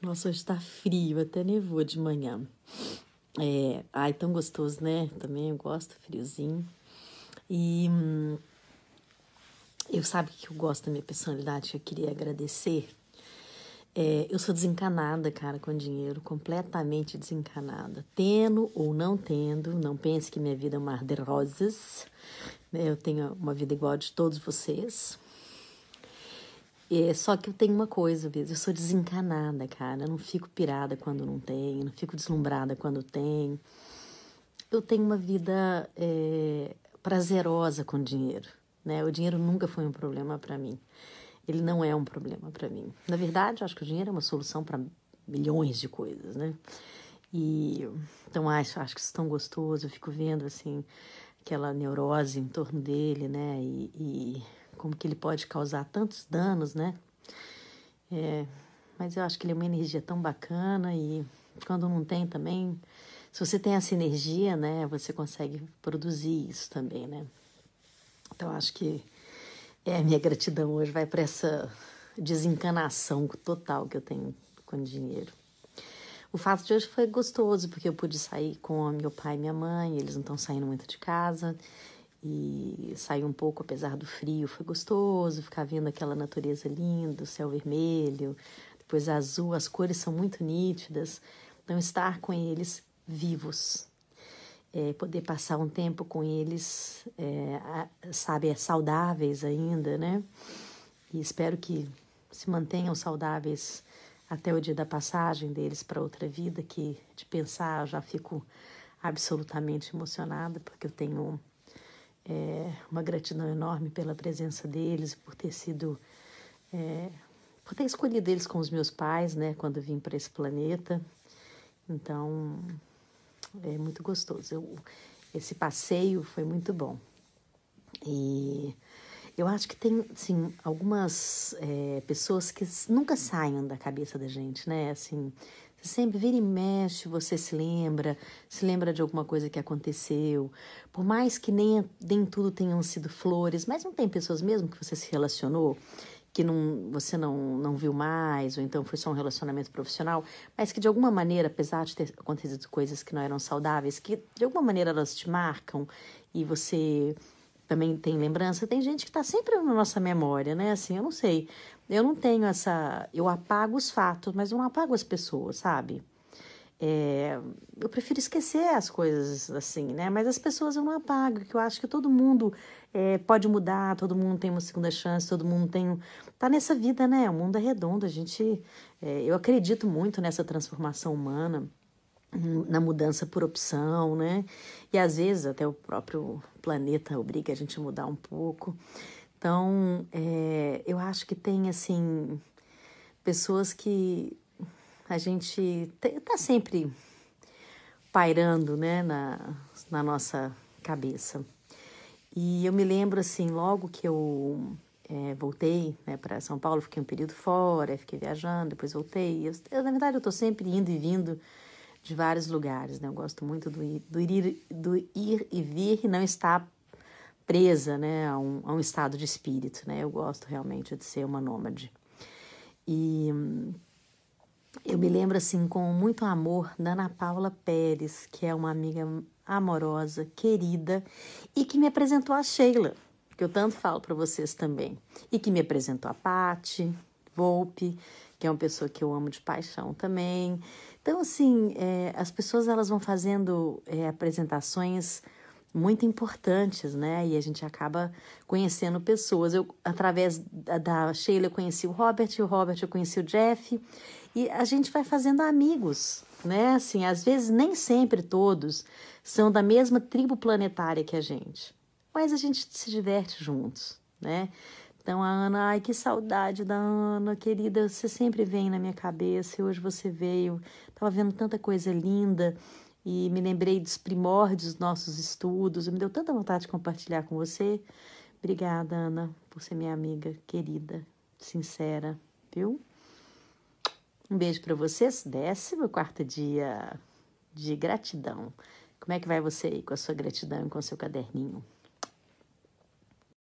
Nossa, hoje tá frio, até nevou de manhã. É, ai, tão gostoso, né? Também eu gosto, friozinho. E hum, eu sabe que eu gosto da minha personalidade, que eu queria agradecer. É, eu sou desencanada, cara, com dinheiro, completamente desencanada. Tendo ou não tendo, não pense que minha vida é um mar de rosas. Né? Eu tenho uma vida igual a de todos vocês. É, só que eu tenho uma coisa, eu sou desencanada, cara. Eu não fico pirada quando não tenho, não fico deslumbrada quando tenho. Eu tenho uma vida é, prazerosa com dinheiro, né? O dinheiro nunca foi um problema para mim. Ele não é um problema para mim. Na verdade, eu acho que o dinheiro é uma solução para milhões de coisas, né? E então acho, acho que isso é tão gostoso. Eu fico vendo assim aquela neurose em torno dele, né? E, e como que ele pode causar tantos danos, né? É, mas eu acho que ele é uma energia tão bacana e quando não tem também, se você tem essa energia, né, você consegue produzir isso também, né? Então acho que é a minha gratidão hoje vai para essa desencanação total que eu tenho com dinheiro. O fato de hoje foi gostoso porque eu pude sair com meu pai e minha mãe, eles não estão saindo muito de casa e sair um pouco apesar do frio foi gostoso, ficar vendo aquela natureza linda, o céu vermelho, depois azul, as cores são muito nítidas. Então, estar com eles vivos, é, poder passar um tempo com eles, é, sabe, é saudáveis ainda, né? E espero que se mantenham saudáveis até o dia da passagem deles para outra vida, que de pensar já fico absolutamente emocionada, porque eu tenho é, uma gratidão enorme pela presença deles, por ter sido, é, por ter escolhido eles com os meus pais, né, quando vim para esse planeta. Então, é muito gostoso. Eu, esse passeio foi muito bom. E eu acho que tem, assim, algumas é, pessoas que nunca saem da cabeça da gente, né? Assim, sempre vira e mexe, você se lembra, se lembra de alguma coisa que aconteceu. Por mais que nem, nem tudo tenham sido flores, mas não tem pessoas mesmo que você se relacionou que não, você não, não viu mais, ou então foi só um relacionamento profissional, mas que de alguma maneira, apesar de ter acontecido coisas que não eram saudáveis, que de alguma maneira elas te marcam e você também tem lembrança. Tem gente que está sempre na nossa memória, né? Assim, eu não sei. Eu não tenho essa. Eu apago os fatos, mas eu não apago as pessoas, sabe? É, eu prefiro esquecer as coisas assim, né? Mas as pessoas eu não apago, que eu acho que todo mundo é, pode mudar, todo mundo tem uma segunda chance, todo mundo tem. Tá nessa vida, né? O mundo é redondo, a gente. É, eu acredito muito nessa transformação humana na mudança por opção, né? E às vezes até o próprio planeta obriga a gente a mudar um pouco. Então, é, eu acho que tem, assim, pessoas que a gente está sempre pairando, né, na, na nossa cabeça. E eu me lembro, assim, logo que eu é, voltei né, para São Paulo, fiquei um período fora, fiquei viajando, depois voltei. Eu, eu na verdade, eu estou sempre indo e vindo de vários lugares, né? Eu gosto muito do ir, do ir, do ir e vir e não estar presa, né, a um, a um estado de espírito, né? Eu gosto realmente de ser uma nômade. E eu me lembro, assim, com muito amor da Ana Paula Pérez, que é uma amiga amorosa, querida, e que me apresentou a Sheila, que eu tanto falo para vocês também, e que me apresentou a Patti Volpe, que é uma pessoa que eu amo de paixão também. Então, assim, é, as pessoas elas vão fazendo é, apresentações muito importantes, né? E a gente acaba conhecendo pessoas. Eu, através da, da Sheila, eu conheci o Robert, e o Robert eu conheci o Jeff, e a gente vai fazendo amigos, né? Assim, às vezes nem sempre todos são da mesma tribo planetária que a gente, mas a gente se diverte juntos, né? Então a Ana, ai que saudade da Ana, querida, você sempre vem na minha cabeça e hoje você veio. Tava vendo tanta coisa linda e me lembrei dos primórdios dos nossos estudos. Me deu tanta vontade de compartilhar com você. Obrigada, Ana, por ser minha amiga querida, sincera, viu? Um beijo para vocês. Décimo quarto dia de gratidão. Como é que vai você aí com a sua gratidão e com o seu caderninho?